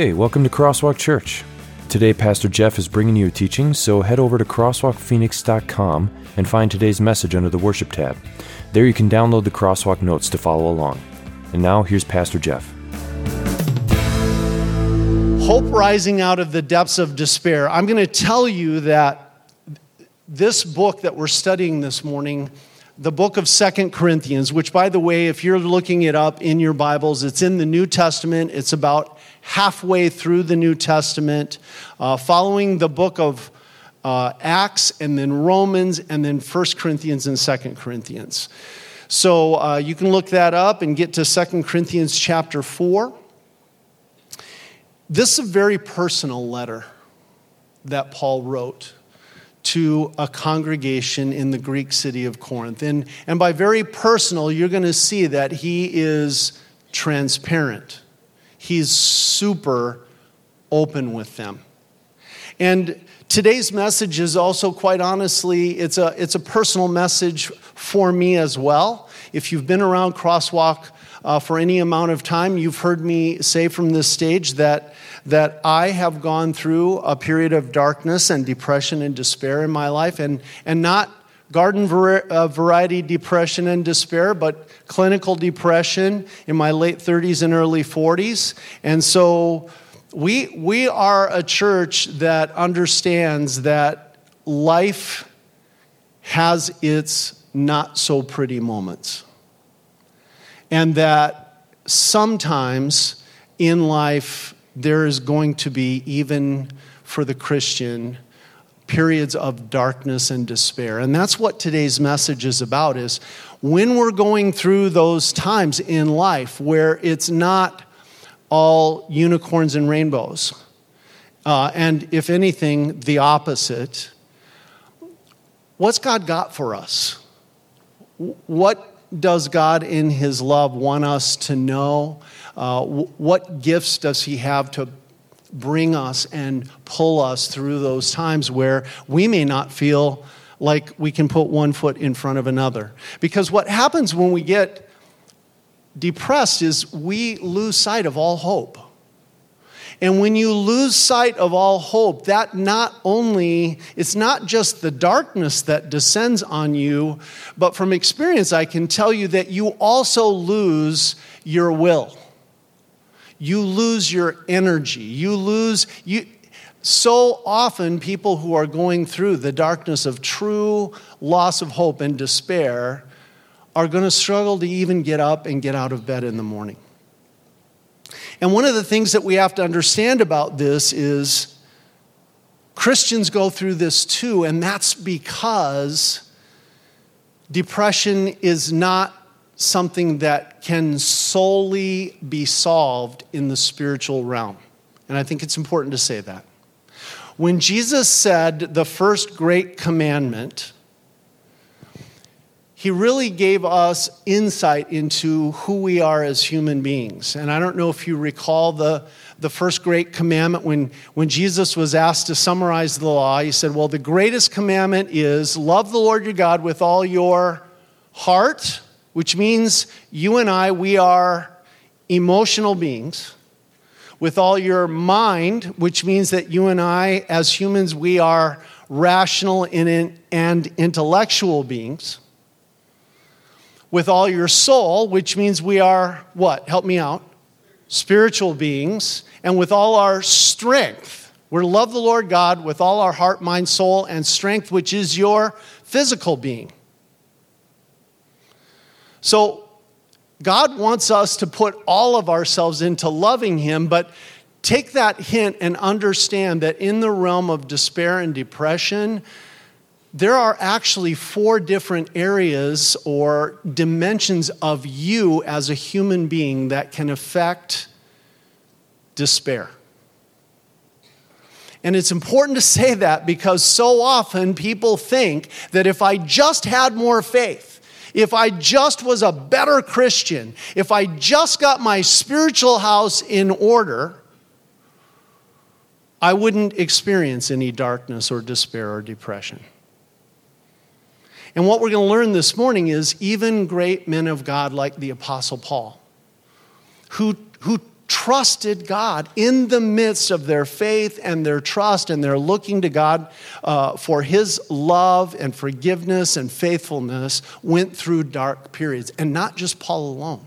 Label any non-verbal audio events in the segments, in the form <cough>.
Hey, welcome to Crosswalk Church. Today, Pastor Jeff is bringing you a teaching, so head over to crosswalkphoenix.com and find today's message under the Worship tab. There you can download the Crosswalk notes to follow along. And now, here's Pastor Jeff. Hope rising out of the depths of despair. I'm going to tell you that this book that we're studying this morning the book of Second Corinthians, which, by the way, if you're looking it up in your Bibles, it's in the New Testament. It's about halfway through the New Testament, uh, following the book of uh, Acts and then Romans and then First Corinthians and Second Corinthians. So uh, you can look that up and get to Second Corinthians chapter 4. This is a very personal letter that Paul wrote to a congregation in the Greek city of Corinth. And, and by very personal, you're going to see that he is transparent. He's super open with them. And today's message is also quite honestly, it's a, it's a personal message for me as well. If you've been around Crosswalk uh, for any amount of time, you've heard me say from this stage that that I have gone through a period of darkness and depression and despair in my life, and, and not garden uh, variety depression and despair, but clinical depression in my late 30s and early 40s. And so we, we are a church that understands that life has its not so pretty moments. And that sometimes in life, there is going to be, even for the Christian, periods of darkness and despair. And that's what today's message is about is when we're going through those times in life where it's not all unicorns and rainbows. Uh, and if anything, the opposite. What's God got for us? What does God, in His love, want us to know? Uh, what gifts does He have to bring us and pull us through those times where we may not feel like we can put one foot in front of another? Because what happens when we get depressed is we lose sight of all hope. And when you lose sight of all hope, that not only, it's not just the darkness that descends on you, but from experience, I can tell you that you also lose your will. You lose your energy. You lose, you, so often people who are going through the darkness of true loss of hope and despair are going to struggle to even get up and get out of bed in the morning. And one of the things that we have to understand about this is Christians go through this too, and that's because depression is not something that can solely be solved in the spiritual realm. And I think it's important to say that. When Jesus said the first great commandment, he really gave us insight into who we are as human beings. And I don't know if you recall the, the first great commandment when, when Jesus was asked to summarize the law. He said, Well, the greatest commandment is love the Lord your God with all your heart, which means you and I, we are emotional beings. With all your mind, which means that you and I, as humans, we are rational and intellectual beings with all your soul, which means we are what? Help me out. Spiritual beings, and with all our strength. We're love the Lord God with all our heart, mind, soul, and strength, which is your physical being. So, God wants us to put all of ourselves into loving Him, but take that hint and understand that in the realm of despair and depression, there are actually four different areas or dimensions of you as a human being that can affect despair. And it's important to say that because so often people think that if I just had more faith, if I just was a better Christian, if I just got my spiritual house in order, I wouldn't experience any darkness or despair or depression. And what we're going to learn this morning is even great men of God like the Apostle Paul, who, who trusted God in the midst of their faith and their trust, and they're looking to God uh, for His love and forgiveness and faithfulness, went through dark periods. And not just Paul alone.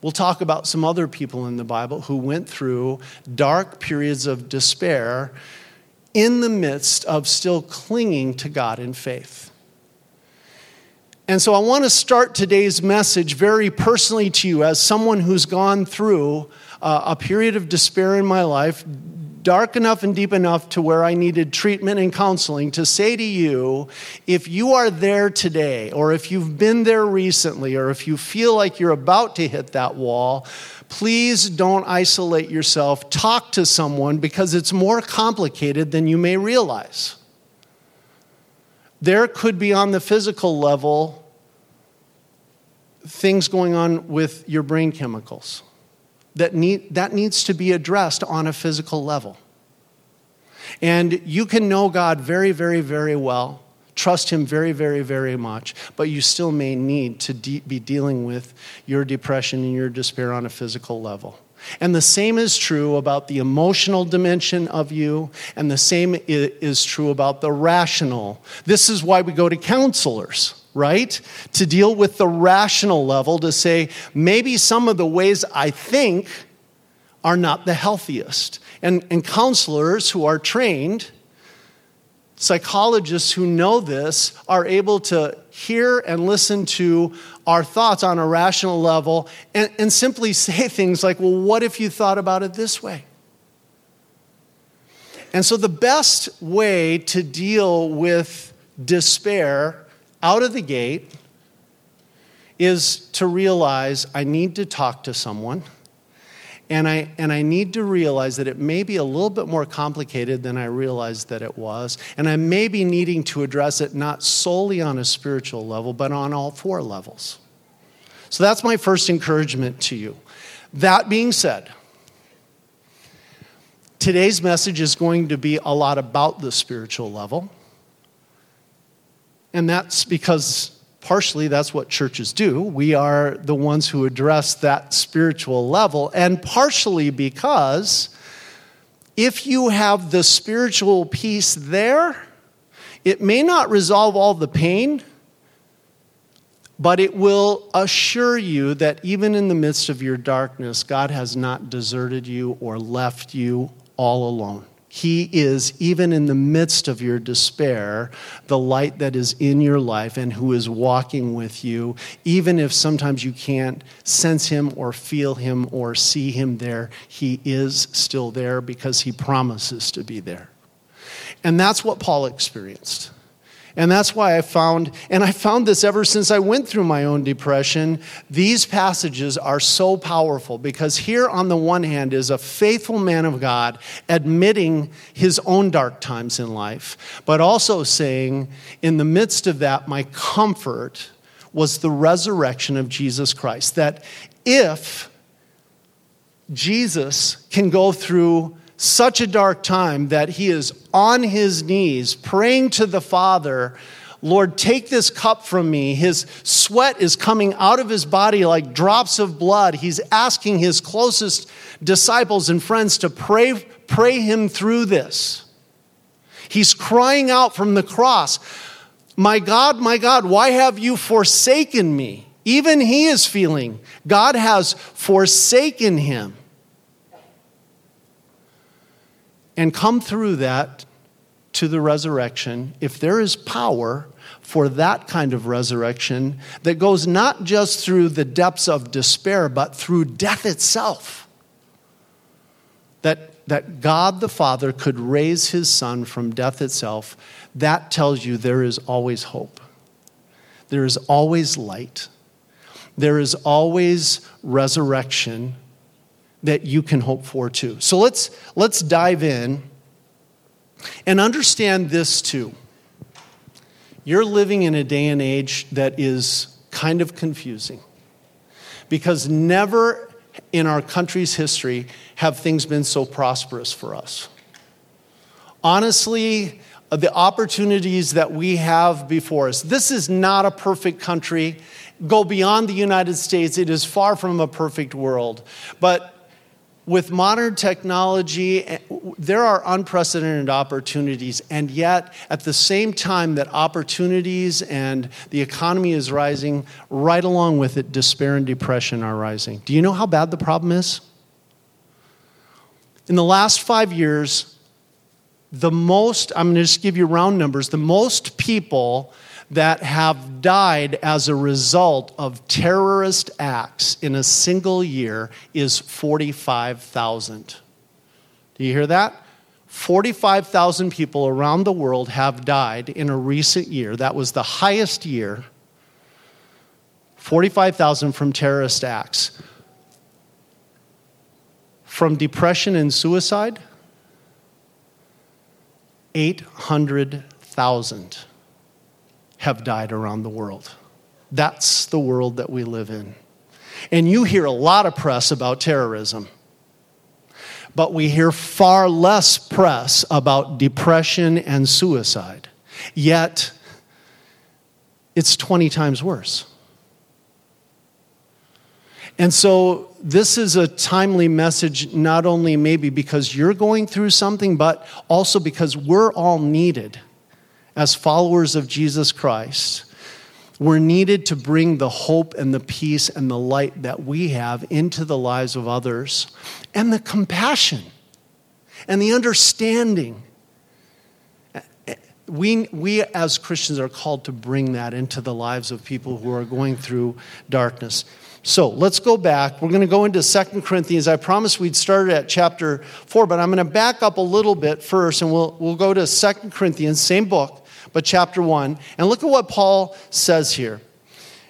We'll talk about some other people in the Bible who went through dark periods of despair in the midst of still clinging to God in faith. And so I want to start today's message very personally to you as someone who's gone through uh, a period of despair in my life, dark enough and deep enough to where I needed treatment and counseling, to say to you if you are there today, or if you've been there recently, or if you feel like you're about to hit that wall, please don't isolate yourself. Talk to someone because it's more complicated than you may realize. There could be on the physical level things going on with your brain chemicals that, need, that needs to be addressed on a physical level. And you can know God very, very, very well, trust Him very, very, very much, but you still may need to de- be dealing with your depression and your despair on a physical level. And the same is true about the emotional dimension of you, and the same is true about the rational. This is why we go to counselors, right? To deal with the rational level, to say, maybe some of the ways I think are not the healthiest. And, and counselors who are trained, psychologists who know this, are able to hear and listen to our thoughts on a rational level and, and simply say <laughs> things like, well, what if you thought about it this way? And so, the best way to deal with despair out of the gate is to realize I need to talk to someone. And I, and I need to realize that it may be a little bit more complicated than I realized that it was. And I may be needing to address it not solely on a spiritual level, but on all four levels. So that's my first encouragement to you. That being said, today's message is going to be a lot about the spiritual level. And that's because partially that's what churches do. We are the ones who address that spiritual level, and partially because if you have the spiritual peace there, it may not resolve all the pain, but it will assure you that even in the midst of your darkness, God has not deserted you or left you all alone. He is, even in the midst of your despair, the light that is in your life and who is walking with you. Even if sometimes you can't sense him or feel him or see him there, he is still there because he promises to be there. And that's what Paul experienced. And that's why I found, and I found this ever since I went through my own depression, these passages are so powerful because here, on the one hand, is a faithful man of God admitting his own dark times in life, but also saying, in the midst of that, my comfort was the resurrection of Jesus Christ. That if Jesus can go through such a dark time that he is on his knees praying to the Father, Lord, take this cup from me. His sweat is coming out of his body like drops of blood. He's asking his closest disciples and friends to pray, pray him through this. He's crying out from the cross, My God, my God, why have you forsaken me? Even he is feeling God has forsaken him. And come through that to the resurrection, if there is power for that kind of resurrection that goes not just through the depths of despair, but through death itself, that, that God the Father could raise his Son from death itself, that tells you there is always hope. There is always light. There is always resurrection that you can hope for too. So let's, let's dive in and understand this too. You're living in a day and age that is kind of confusing because never in our country's history have things been so prosperous for us. Honestly, the opportunities that we have before us. This is not a perfect country. Go beyond the United States, it is far from a perfect world. But with modern technology, there are unprecedented opportunities, and yet at the same time that opportunities and the economy is rising, right along with it, despair and depression are rising. Do you know how bad the problem is? In the last five years, the most, I'm going to just give you round numbers, the most people that have died as a result of terrorist acts in a single year is 45,000. Do you hear that? 45,000 people around the world have died in a recent year. That was the highest year. 45,000 from terrorist acts. From depression and suicide, 800,000 have died around the world. That's the world that we live in. And you hear a lot of press about terrorism, but we hear far less press about depression and suicide. Yet, it's 20 times worse. And so, this is a timely message, not only maybe because you're going through something, but also because we're all needed as followers of Jesus Christ, we're needed to bring the hope and the peace and the light that we have into the lives of others and the compassion and the understanding. We, we as Christians are called to bring that into the lives of people who are going through darkness. So let's go back. We're going to go into Second Corinthians. I promised we'd start at chapter 4, but I'm going to back up a little bit first and we'll, we'll go to Second Corinthians, same book but chapter 1. And look at what Paul says here.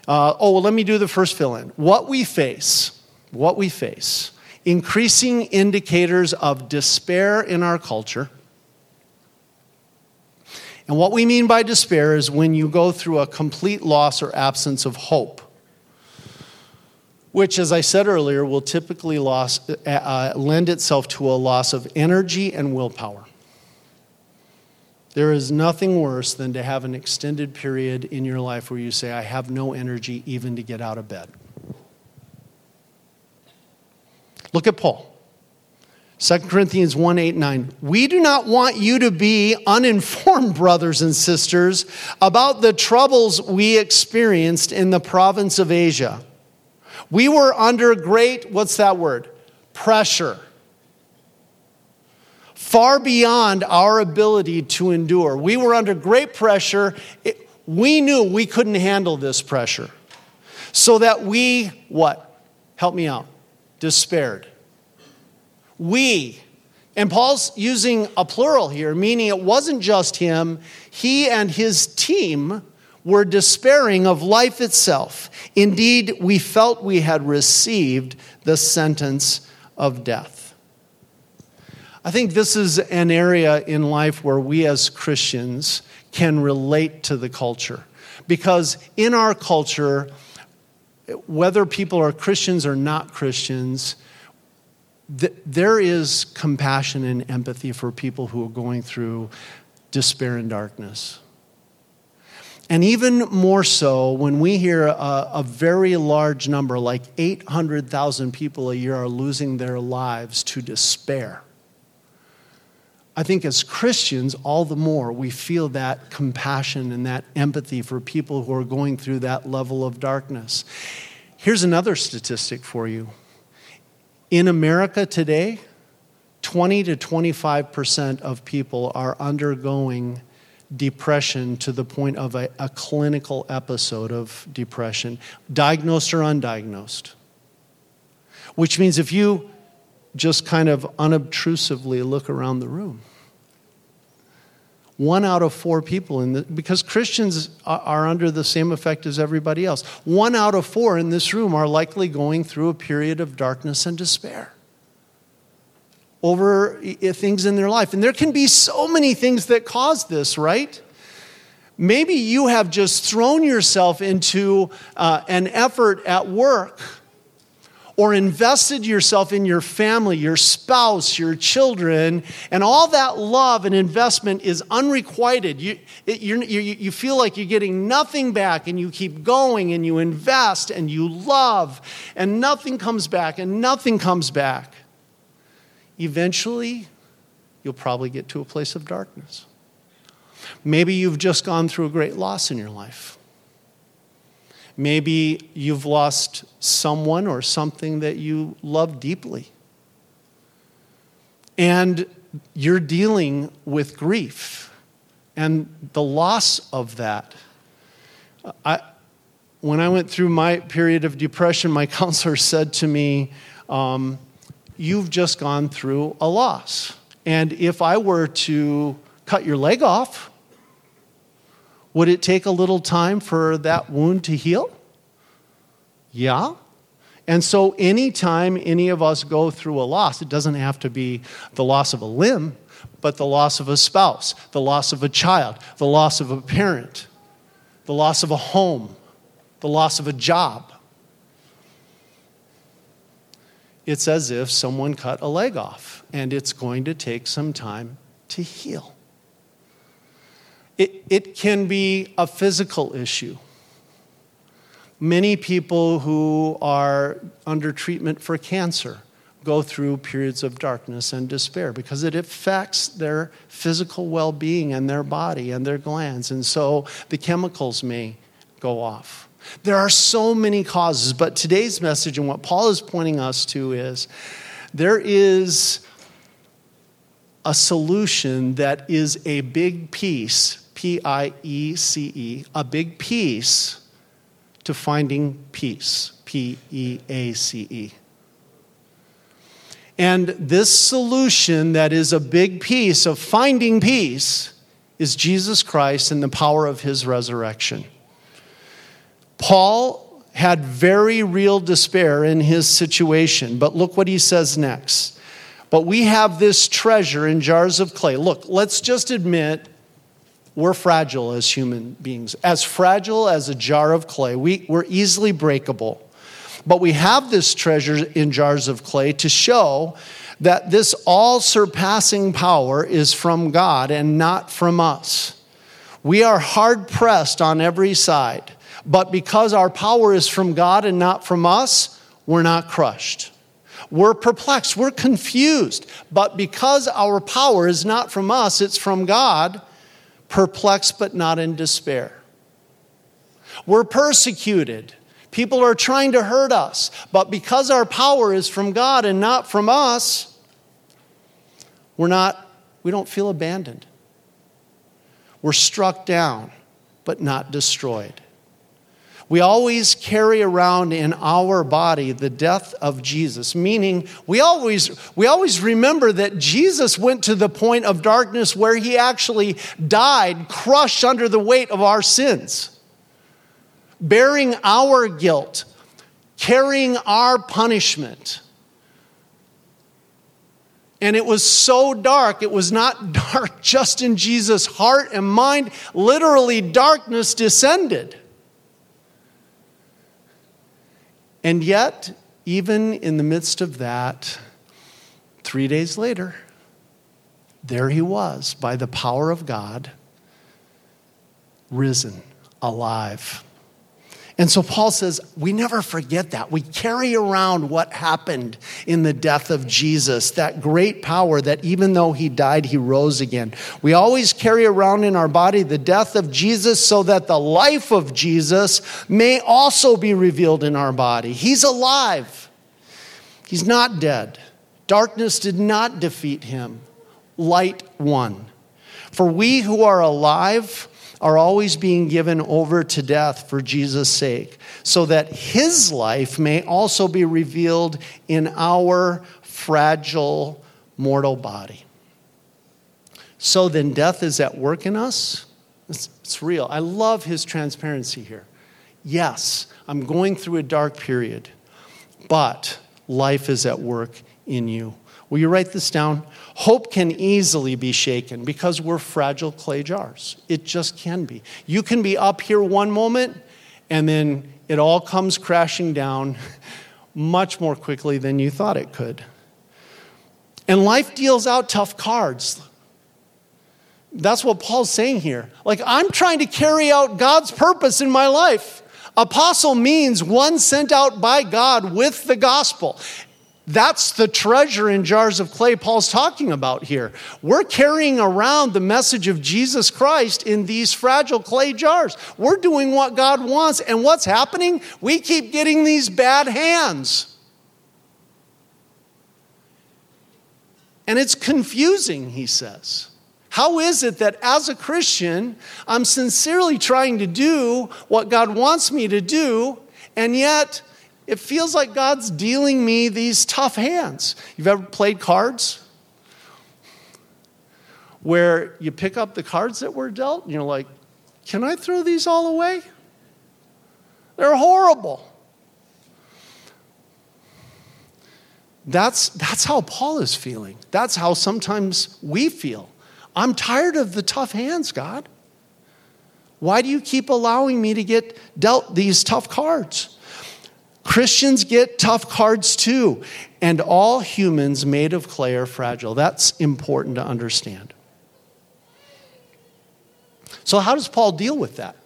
Uh, oh, well, let me do the first fill in. What we face, what we face, increasing indicators of despair in our culture. And what we mean by despair is when you go through a complete loss or absence of hope, which, as I said earlier, will typically loss, uh, uh lend itself to a loss of energy and willpower. There is nothing worse than to have an extended period in your life where you say, I have no energy even to get out of bed. Look at Paul. 2 Corinthians 1 8 9. We do not want you to be uninformed, <laughs> brothers and sisters, about the troubles we experienced in the province of Asia. We were under great, what's that word? Pressure far beyond our ability to endure. We were under great pressure. It, we knew we couldn't handle this pressure. So that we, what? Help me out. Despaired. We, and Paul's using a plural here, meaning it wasn't just him, he and his team were despairing of life itself. Indeed, we felt we had received the sentence of death. I think this is an area in life where we as Christians can relate to the culture. Because in our culture, whether people are Christians or not Christians, th- there is compassion and empathy for people who are going through despair and darkness. And even more so when we hear a, a, very large number, like 800,000 people a year, are losing their lives to despair. I think as Christians, all the more we feel that compassion and that empathy for people who are going through that level of darkness. Here's another statistic for you. In America today, 20 to 25% of people are undergoing depression to the point of a, a clinical episode of depression, diagnosed or undiagnosed. Which means if you just kind of unobtrusively look around the room. One out of four people in the, because Christians are, are under the same effect as everybody else. One out of four in this room are likely going through a period of darkness and despair over things in their life. And there can be so many things that cause this, right? Maybe you have just thrown yourself into uh, an effort at work or invested yourself in your family, your spouse, your children, and all that love and investment is unrequited. You, it, you, you feel like you're getting nothing back, and you keep going and you invest and you love, and nothing comes back, and nothing comes back. eventually you'll probably get to a place of darkness. Maybe you've just gone through a great loss in your life. Maybe you've lost someone or something that you love deeply. And you're dealing with grief and the loss of that. I, when I went through my period of depression, my <laughs> counselor said to me, um, You've just gone through a loss. And if I were to cut your leg off, would it take a little time for that wound to heal? Yeah. And so, anytime any of us go through a loss, it doesn't have to be the loss of a limb, but the loss of a spouse, the loss of a child, the loss of a parent, the loss of a home, the loss of a job. It's as if someone cut a leg off, and it's going to take some time to heal. It, it can be a physical issue. Many people who are under treatment for cancer go through periods of darkness and despair because it affects their physical well being and their body and their glands. And so the chemicals may go off. There are so many causes, but today's message and what Paul is pointing us to is there is a solution that is a big piece P I E C E, a big piece to finding peace. P E A C E. And this solution that is a big piece of finding peace is Jesus Christ and the power of his resurrection. Paul had very real despair in his situation, but look what he says next. But we have this treasure in jars of clay. Look, let's just admit we're fragile as human beings, as fragile as a jar of clay. We, we're easily breakable. But we have this treasure in jars of clay to show that this all surpassing power is from God and not from us. We are hard pressed on every side, but because our power is from God and not from us, we're not crushed. We're perplexed, we're confused, but because our power is not from us, it's from God perplexed but not in despair. We're persecuted. People are trying to hurt us, but because our power is from God and not from us, we're not, we don't feel abandoned. We're struck down, but not destroyed. We always carry around in our body the death of Jesus, meaning we always, we always remember that Jesus went to the point of darkness where he actually died, crushed under the weight of our sins, bearing our guilt, carrying our punishment. And it was so dark, it was not <laughs> dark just in Jesus' heart and mind, literally, darkness descended. And yet, even in the midst of that, three days later, there he was by the power of God, risen, alive. And so Paul says, we never forget that. We carry around what happened in the death of Jesus, that great power that even though he died, he rose again. We always carry around in our body the death of Jesus so that the life of Jesus may also be revealed in our body. He's alive, he's not dead. Darkness did not defeat him, light won. For we who are alive, are always being given over to death for Jesus' sake, so that his life may also be revealed in our fragile mortal body. So then, death is at work in us. It's, it's, real. I love his transparency here. Yes, I'm going through a dark period, but life is at work in you. Will you write this down? Hope can easily be shaken because we're fragile clay jars. It just can be. You can be up here one moment and then it all comes crashing down <laughs> much more quickly than you thought it could. And life deals out tough cards. That's what Paul's saying here. Like, I'm trying to carry out God's purpose in my life. Apostle means one sent out by God with the gospel. That's the treasure in jars of clay Paul's talking about here. We're carrying around the message of Jesus Christ in these fragile clay jars. We're doing what God wants, and what's happening? We keep getting these bad hands. And it's confusing, he says. How is it that as a Christian, I'm sincerely trying to do what God wants me to do, and yet it feels like God's dealing me these tough hands. You've ever played cards? Where you pick up the cards that were dealt and you're like, can I throw these all away? They're horrible. That's, that's how Paul is feeling. That's how sometimes we feel. I'm tired of the tough hands, God. Why do you keep allowing me to get dealt these tough cards? Christians get tough cards too, and all humans made of clay are fragile. That's important to understand. So, how does Paul deal with that?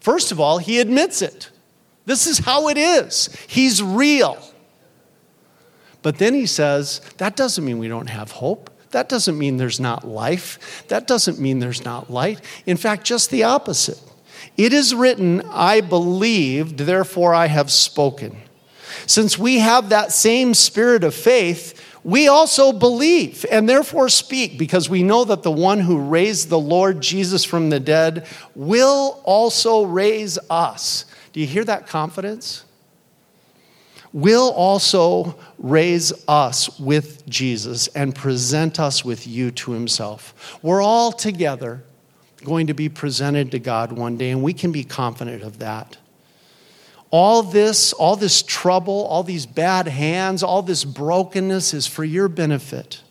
First of all, he admits it. This is how it is. He's real. But then he says, that doesn't mean we don't have hope. That doesn't mean there's not life. That doesn't mean there's not light. In fact, just the opposite. It is written, I believed, therefore I have spoken. Since we have that same spirit of faith, we also believe and therefore speak because we know that the one who raised the Lord Jesus from the dead will also raise us. Do you hear that confidence? Will also raise us with Jesus and present us with you to himself. We're all together going to be presented to God one day, and we can be confident of that. All this, all this trouble, all these bad hands, all this brokenness is for your benefit,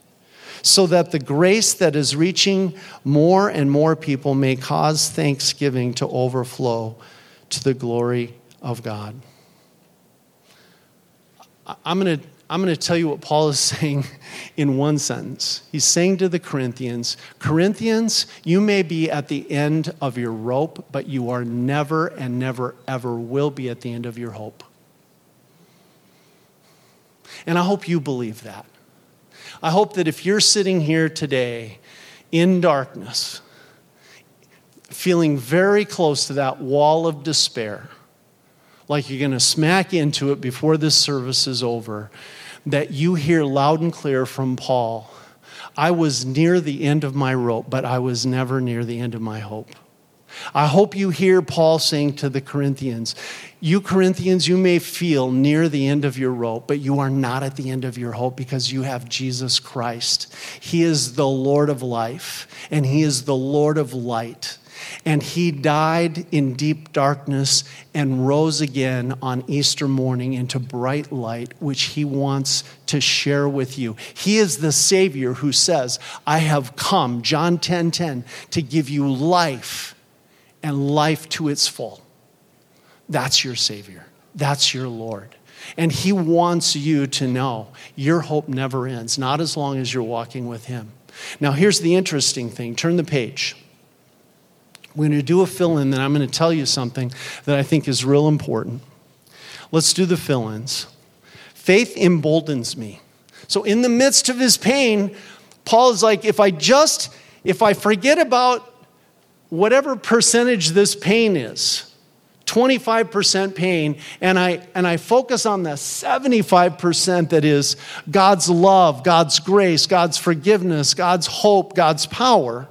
so that the grace that is reaching more and more people may cause thanksgiving to overflow to the glory of God. I'm going to I'm going to tell you what Paul is <laughs> saying in one sentence. He's saying to the Corinthians Corinthians, you may be at the end of your rope, but you are never and never ever will be at the end of your hope. And I hope you believe that. I hope that if you're sitting here today in darkness, feeling very close to that wall of despair, like you're going to smack into it before this service is over, that you hear loud and clear from Paul I was near the end of my rope, but I was never near the end of my hope. I hope you hear Paul saying to the Corinthians, You Corinthians, you may feel near the end of your rope, but you are not at the end of your hope because you have Jesus Christ. He is the Lord of life, and He is the Lord of light. And he died in deep darkness and rose again on Easter morning into bright light, which he wants to share with you. He is the Savior who says, I have come, John 10 10, to give you life and life to its full. That's your Savior. That's your Lord. And He wants you to know your hope never ends, not as long as you're walking with Him. Now, here's the interesting thing turn the page. We're going to do a fill in, then I'm going to tell you something that I think is real important. Let's do the fill ins. Faith emboldens me. So, in the midst of his pain, Paul is like, if I just, if I forget about whatever percentage this pain is, 25% pain, and I, and I focus on the 75% that is God's love, God's grace, God's forgiveness, God's hope, God's power,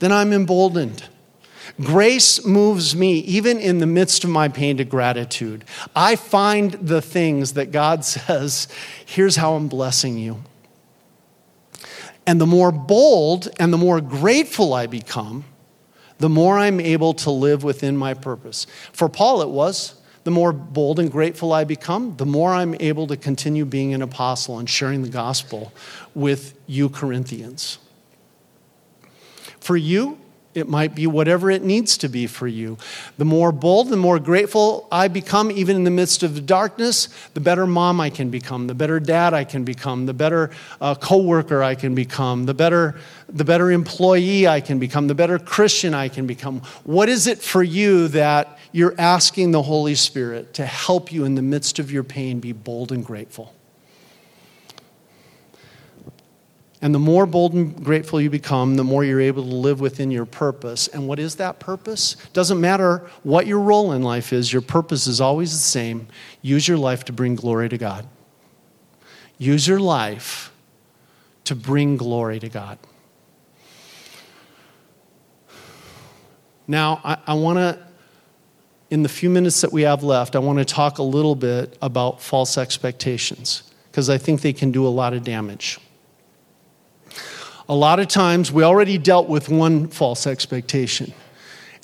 then I'm emboldened. Grace moves me, even in the midst of my pain, to gratitude. I find the things that God <laughs> says, here's how I'm blessing you. And the more bold and the more grateful I become, the more I'm able to live within my purpose. For Paul, it was the more bold and grateful I become, the more I'm able to continue being an apostle and sharing the gospel with you, Corinthians. For you, it might be whatever it needs to be for you. The more bold, the more grateful I become, even in the midst of the darkness, the better mom I can become, the better dad I can become, the better uh, coworker I can become, the better, the better employee I can become, the better Christian I can become. What is it for you that you're asking the Holy Spirit to help you in the midst of your pain be bold and grateful? And the more bold and grateful you become, the more you're able to live within your purpose. And what is that purpose? Doesn't matter what your role in life is, your purpose is always the same. Use your life to bring glory to God. Use your life to bring glory to God. Now, I, I want to, in the few minutes that we have left, I want to talk a little bit about false expectations because I think they can do a lot of damage. A lot of times, we already dealt with one false expectation.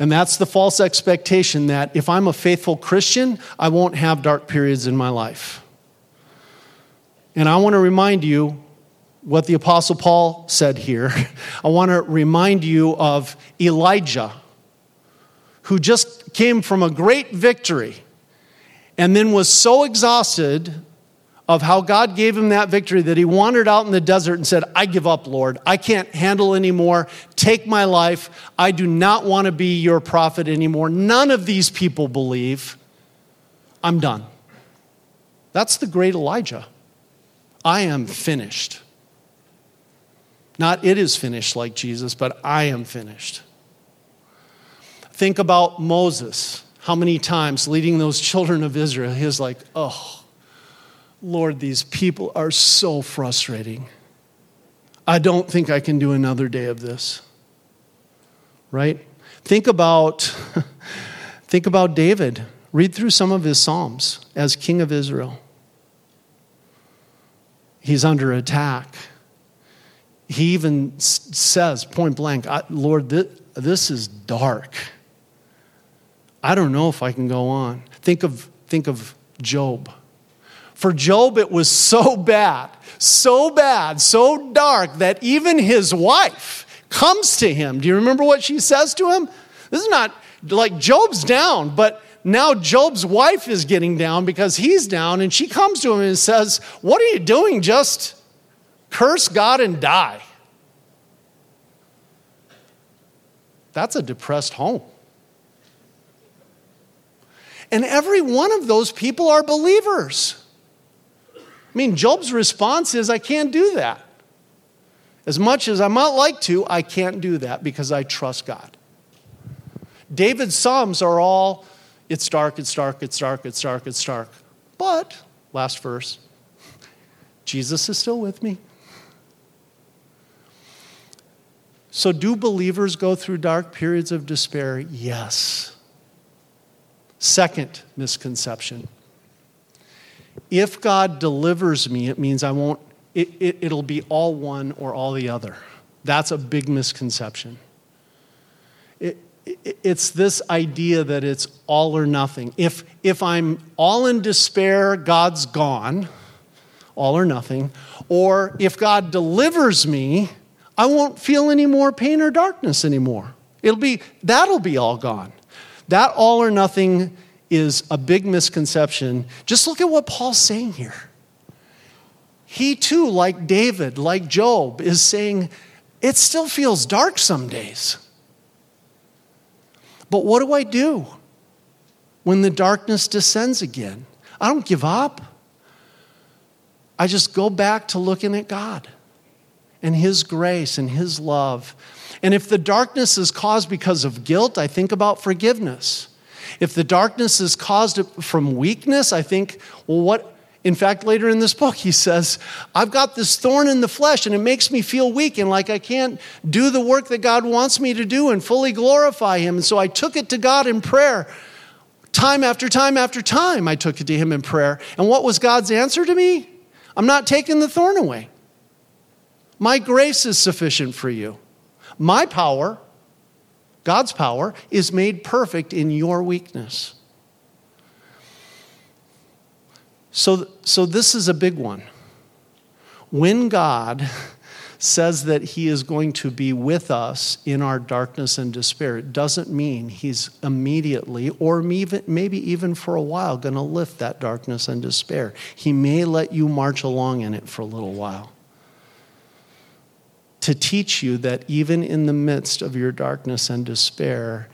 And that's the false expectation that if I'm a faithful Christian, I won't have dark periods in my life. And I want to remind you what the Apostle Paul said here. <laughs> I want to remind you of Elijah, who just came from a great victory and then was so exhausted of how God gave him that victory that he wandered out in the desert and said, I give up, Lord. I can't handle anymore. Take my life. I do not want to be your prophet anymore. None of these people believe. I'm done. That's the great Elijah. I am finished. Not it is finished like Jesus, but I am finished. Think about Moses. How many times leading those children of Israel, he was like, oh, Lord, these people are so frustrating. I don't think I can do another day of this. Right? Think about <laughs> think about David. Read through some of his psalms as king of Israel. He's under attack. He even says point blank, Lord, this is dark. I don't know if I can go on. Think of, think of Job. For Job, it was so bad, so bad, so dark that even his wife comes to him. Do you remember what she says to him? This is not like Job's down, but now Job's wife is getting down because he's down, and she comes to him and says, What are you doing? Just curse God and die. That's a depressed home. And every one of those people are believers. I mean, Job's response is, I can't do that. As much as I might like to, I can't do that because I trust God. David's Psalms are all, it's dark, it's dark, it's dark, it's dark, it's dark. But, last verse, Jesus is still with me. So, do believers go through dark periods of despair? Yes. Second misconception if God delivers me, it means I won't, it, it, it'll be all one or all the other. That's a big misconception. It, it, it's this idea that it's all or nothing. If, if I'm all in despair, God's gone, all or nothing. Or if God delivers me, I won't feel any more pain or darkness anymore. It'll be, that'll be all gone. That all or nothing is a big misconception. Just look at what Paul's saying here. He too, like David, like Job, is saying, it still feels dark some days. But what do I do when the darkness descends again? I don't give up. I just go back to looking at God and His grace and His love. And if the darkness is caused because of guilt, I think about forgiveness. If the darkness is caused from weakness, I think, well, what? In fact, later in this book, he says, I've got this thorn in the flesh and it makes me feel weak and like I can't do the work that God wants me to do and fully glorify Him. And so I took it to God in prayer. Time after time after time, I took it to Him in prayer. And what was God's answer to me? I'm not taking the thorn away. My grace is sufficient for you. My power God's power is made perfect in your weakness. So, so this is a big one. When God <laughs> says that He is going to be with us in our darkness and despair, it doesn't mean He's immediately or maybe even for a while going to lift that darkness and despair. He may let you march along in it for a little while to teach you that even in the midst of your darkness and despair,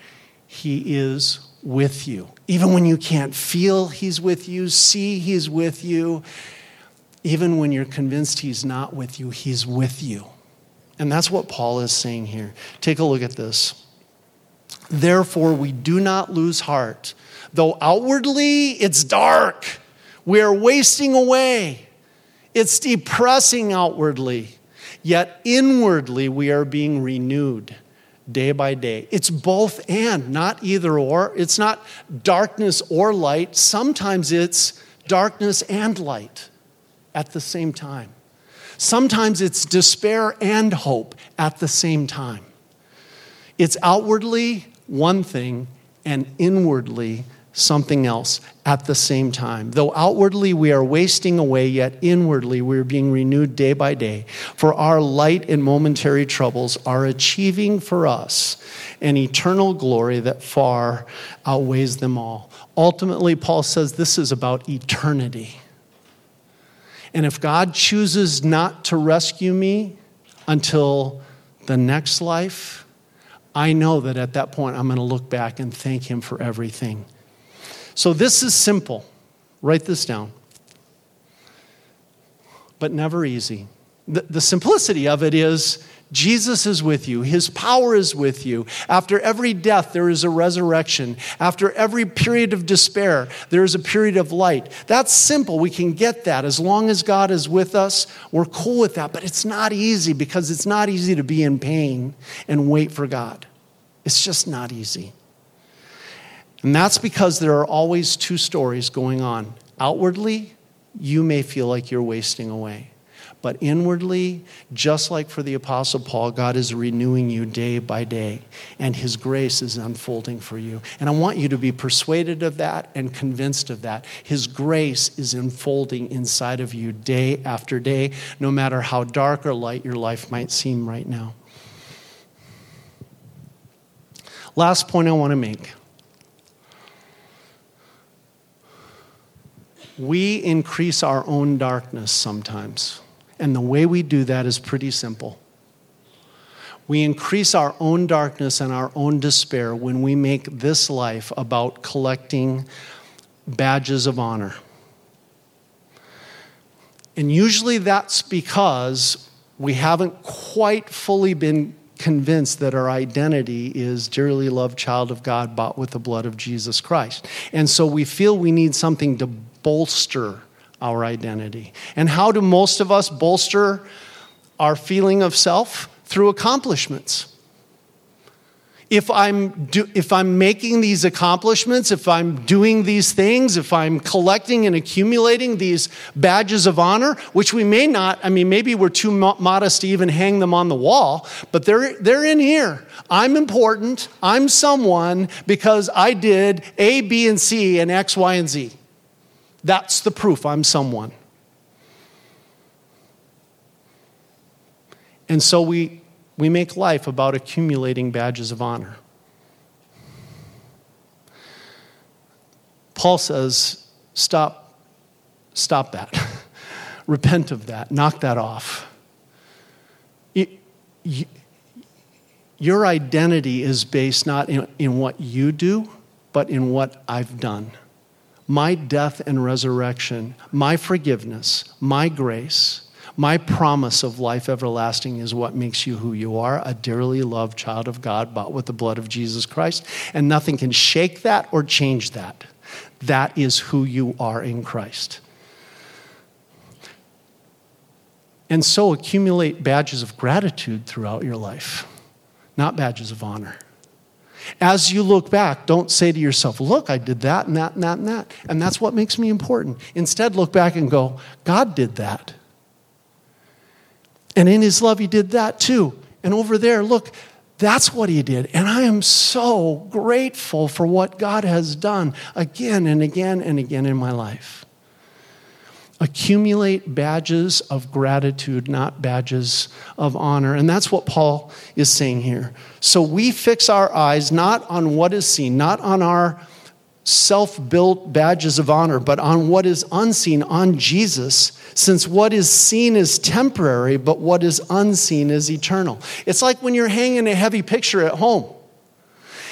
He is with you. Even when you can't feel He's with you, see He's with you, Even when you're convinced He's not with you, He's with you. And that's what Paul is saying here. Take a look at this. Therefore, we do not lose heart. Though outwardly it's dark, we are wasting away. It's depressing outwardly, yet inwardly we are being renewed day by day. It's both and, not either or. It's not darkness or light. Sometimes it's darkness and light at the same time. Sometimes it's despair and hope at the same time. It's outwardly one thing and inwardly something else at the same time. Though outwardly we are wasting away, yet inwardly we are being renewed day by day. For our light and momentary troubles are achieving for us an eternal glory that far outweighs them all. Ultimately, Paul says this is about eternity. And if God chooses not to rescue me until the next life, I know that at that point I'm going to look back and thank Him for everything. So this is simple. Write this down. But never easy. The, the simplicity of it is Jesus is with you. His power is with you. After every death, there is a resurrection. After every period of despair, there is a period of light. That's simple. We can get that. As long as God is with us, we're cool with that. But it's not easy because it's not easy to be in pain and wait for God. It's just not easy. And that's because there are always two stories going on. Outwardly, you may feel like you're wasting away. But inwardly, just like for the Apostle Paul, God is renewing you day by day, and His grace is unfolding for you. And I want you to be persuaded of that and convinced of that. His grace is unfolding inside of you day after day, no matter how dark or light your life might seem right now. Last point I want to make we increase our own darkness sometimes. And the way we do that is pretty simple. We increase our own darkness and our own despair when we make this life about collecting badges of honor. And usually that's because we haven't quite fully been convinced that our identity is dearly loved child of God bought with the blood of Jesus Christ. And so we feel we need something to bolster our identity. And how do most of us bolster our feeling of self? Through accomplishments. If I'm, do, if I'm making these accomplishments, if I'm doing these things, if I'm collecting and accumulating these badges of honor, which we may not, I mean, maybe we're too modest to even hang them on the wall, but they're, they're in here. I'm important. I'm someone because I did A, B, and C, and X, Y, and Z. That's the proof I'm someone. And so we, we make life about accumulating badges of honor. Paul says, stop, stop that. <laughs> Repent of that. Knock that off. your identity is based not in, in what you do, but in what I've done my death and resurrection, my forgiveness, my grace, my promise of life everlasting is what makes you who you are a dearly loved child of God, bought with the blood of Jesus Christ. And nothing can shake that or change that. That is who you are in Christ. And so accumulate badges of gratitude throughout your life, not badges of honor. As you look back, don't say to yourself, Look, I did that and that and that and that. And that's what makes me important. Instead, look back and go, God did that. And in His love, He did that too. And over there, look, that's what He did. And I am so grateful for what God has done again and again and again in my life accumulate badges of gratitude, not badges of honor. And that's what Paul is saying here. So we fix our eyes not on what is seen, not on our self built badges of honor, but on what is unseen, on Jesus, since what is seen is temporary, but what is unseen is eternal. It's like when you're hanging a heavy picture at home.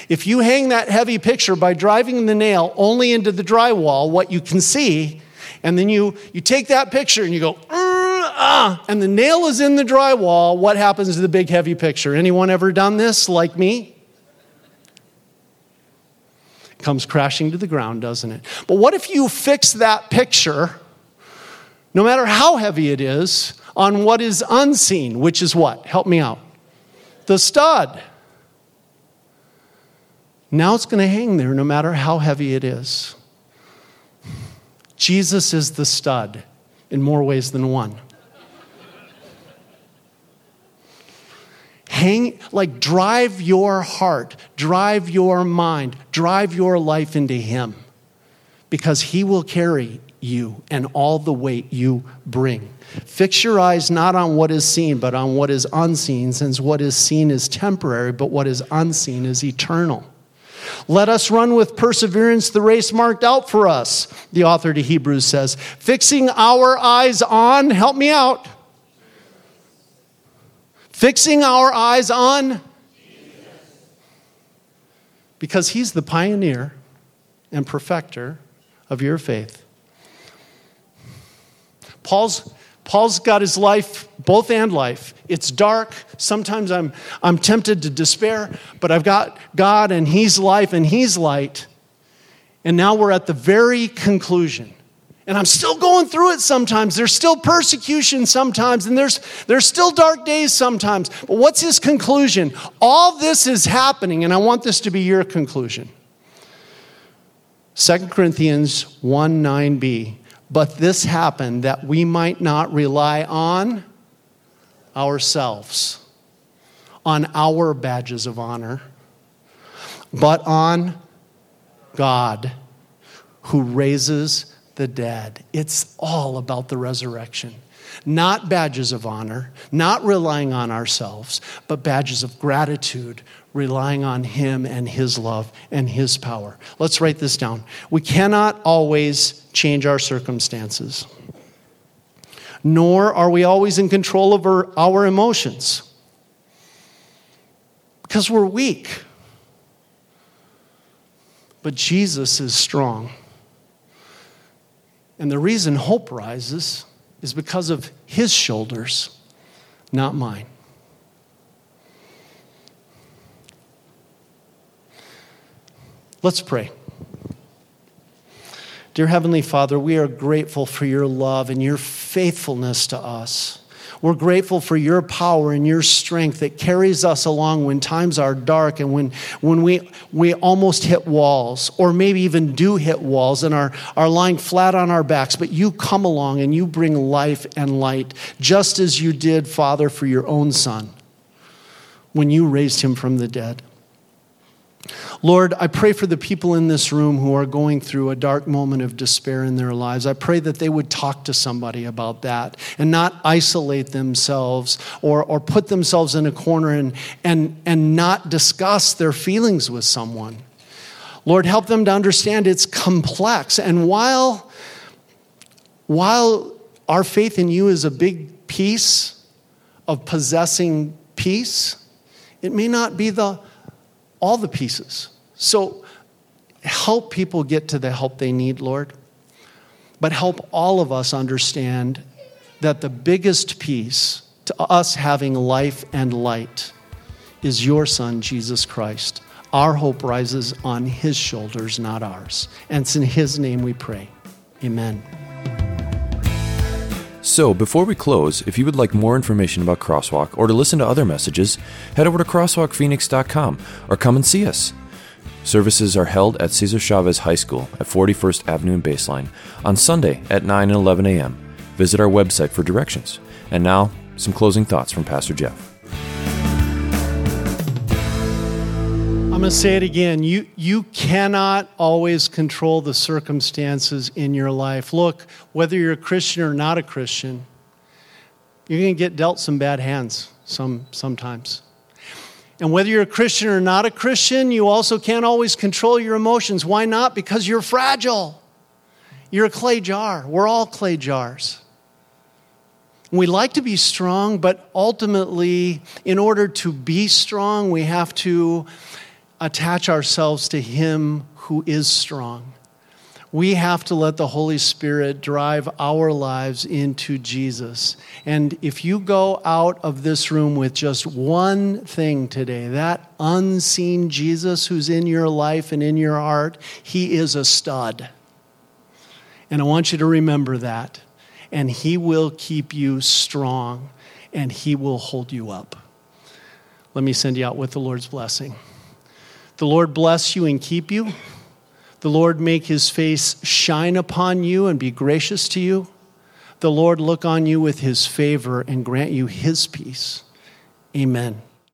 If you hang that heavy picture by driving the nail only into the drywall, what you can see and then you, you take that picture and you go, ah, and the nail is in the drywall, what happens to the big heavy picture? Anyone ever done this like me? Comes crashing to the ground, doesn't it? But what if you fix that picture, no matter how heavy it is, on what is unseen, which is what? Help me out. The stud. Now it's going to hang there no matter how heavy it is. Jesus is the stud in more ways than one. Hang, like, drive your heart, drive your mind, drive your life into Him because He will carry you and all the weight you bring. Fix your eyes not on what is seen, but on what is unseen, since what is seen is temporary, but what is unseen is eternal. Let us run with perseverance the race marked out for us, the author to Hebrews says. Fixing our eyes on, help me out. Fixing our eyes on, because he's the pioneer and perfecter of your faith. Paul's Paul's got his life, both and life. It's dark. Sometimes I'm, I'm tempted to despair, but I've got God and He's life and He's light. And now we're at the very conclusion. And I'm still going through it sometimes. There's still persecution sometimes, and there's, there's still dark days sometimes. But what's his conclusion? All this is happening, and I want this to be your conclusion. 2 Corinthians 1 9b. But this happened that we might not rely on ourselves, on our badges of honor, but on God who raises the dead. It's all about the resurrection. Not badges of honor, not relying on ourselves, but badges of gratitude, relying on Him and His love and His power. Let's write this down. We cannot always change our circumstances, nor are we always in control of our, emotions because we're weak. But Jesus is strong. And the reason hope rises is because of his shoulders, not mine. Let's pray. Dear Heavenly Father, we are grateful for your love and your faithfulness to us. We're grateful for your power and your strength that carries us along when times are dark and when, when we, we almost hit walls, or maybe even do hit walls and are, are lying flat on our backs. But you come along and you bring life and light, just as you did, Father, for your own Son when you raised him from the dead. Lord, I pray for the people in this room who are going through a dark moment of despair in their lives. I pray that they would talk to somebody about that and not isolate themselves or, or put themselves in a corner and, and, and not discuss their feelings with someone. Lord, help them to understand it's complex. And while, while our faith in you is a big piece of possessing peace, it may not be the all the pieces. So help people get to the help they need, Lord. But help all of us understand that the biggest piece to us having life and light is your Son, Jesus Christ. Our hope rises on his shoulders, not ours. And it's in his name we pray. Amen. So, before we close, if you would like more information about Crosswalk or to listen to other messages, head over to crosswalkphoenix.com or come and see us. Services are held at Cesar Chavez High School at 41st Avenue and Baseline on Sunday at 9 and 11 a.m. Visit our website for directions. And now, some closing thoughts from Pastor Jeff. I'm going to say it again. You, you cannot always control the circumstances in your life. Look, whether you're a Christian or not a Christian, you're going to get dealt some bad hands some, sometimes. And whether you're a Christian or not a Christian, you also can't always control your emotions. Why not? Because you're fragile. You're a clay jar. We're all clay jars. We like to be strong, but ultimately, in order to be strong, we have to attach ourselves to Him who is strong. We have to let the Holy Spirit drive our lives into Jesus. And if you go out of this room with just one thing today, that unseen Jesus who's in your life and in your heart, he is a stud. And I want you to remember that. And he will keep you strong and he will hold you up. Let me send you out with the Lord's blessing. The Lord bless you and keep you. The Lord make his face shine upon you and be gracious to you. The Lord look on you with his favor and grant you his peace. Amen.